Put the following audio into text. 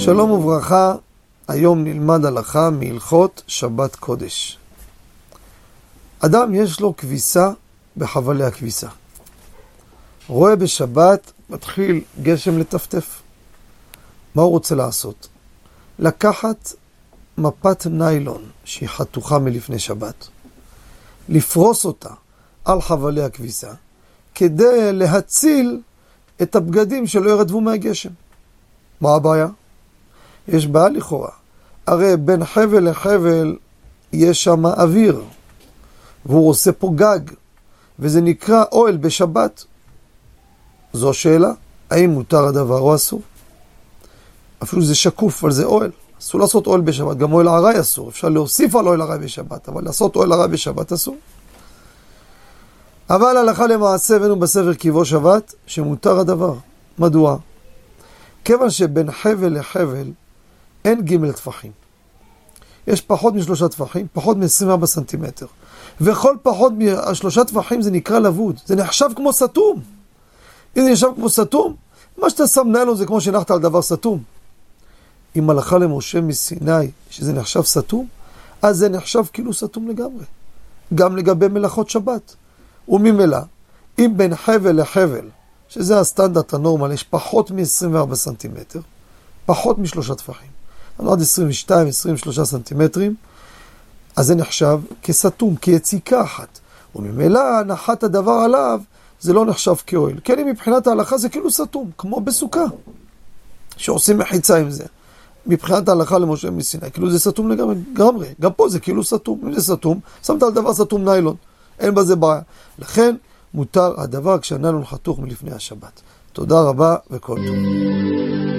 שלום וברכה, היום נלמד הלכה מהלכות שבת קודש. אדם יש לו כביסה בחבלי הכביסה. רואה בשבת, מתחיל גשם לטפטף. מה הוא רוצה לעשות? לקחת מפת ניילון שהיא חתוכה מלפני שבת, לפרוס אותה על חבלי הכביסה, כדי להציל את הבגדים שלא ירדבו מהגשם. מה הבעיה? יש בעיה לכאורה. הרי בין חבל לחבל יש שם אוויר, והוא עושה פה גג, וזה נקרא אוהל בשבת. זו השאלה, האם מותר הדבר או אסור? אפילו זה שקוף, אבל זה אוהל. אסור לעשות אוהל בשבת, גם אוהל ארעי אסור. אפשר להוסיף על אוהל ארעי בשבת, אבל לעשות אוהל ארעי בשבת אסור. אבל הלכה למעשה הבאנו בספר קיבו שבת, שמותר הדבר. מדוע? כיוון שבין חבל לחבל אין ג' טפחים. יש פחות משלושה טפחים, פחות מ-24 סנטימטר. וכל פחות משלושה טפחים זה נקרא לבוד, זה נחשב כמו סתום. אם זה נחשב כמו סתום, מה שאתה שם ניילון זה כמו שהנחת על דבר סתום. אם הלכה למשה מסיני, שזה נחשב סתום, אז זה נחשב כאילו סתום לגמרי. גם לגבי מלאכות שבת. וממילא, אם בין חבל לחבל, שזה הסטנדרט הנורמל, יש פחות מ-24 סנטימטר, פחות משלושה טפחים, עד 22-23 סנטימטרים, אז זה נחשב כסתום, כיציקה אחת. וממילא הנחת הדבר עליו זה לא נחשב כאוהל. כן, מבחינת ההלכה זה כאילו סתום, כמו בסוכה, שעושים מחיצה עם זה. מבחינת ההלכה למשה מסיני, כאילו זה סתום לגמרי, גם פה זה כאילו סתום. אם זה סתום, שמת על דבר סתום ניילון, אין בזה בעיה. לכן מותר הדבר כשהניילון חתוך מלפני השבת. תודה רבה וכל טוב.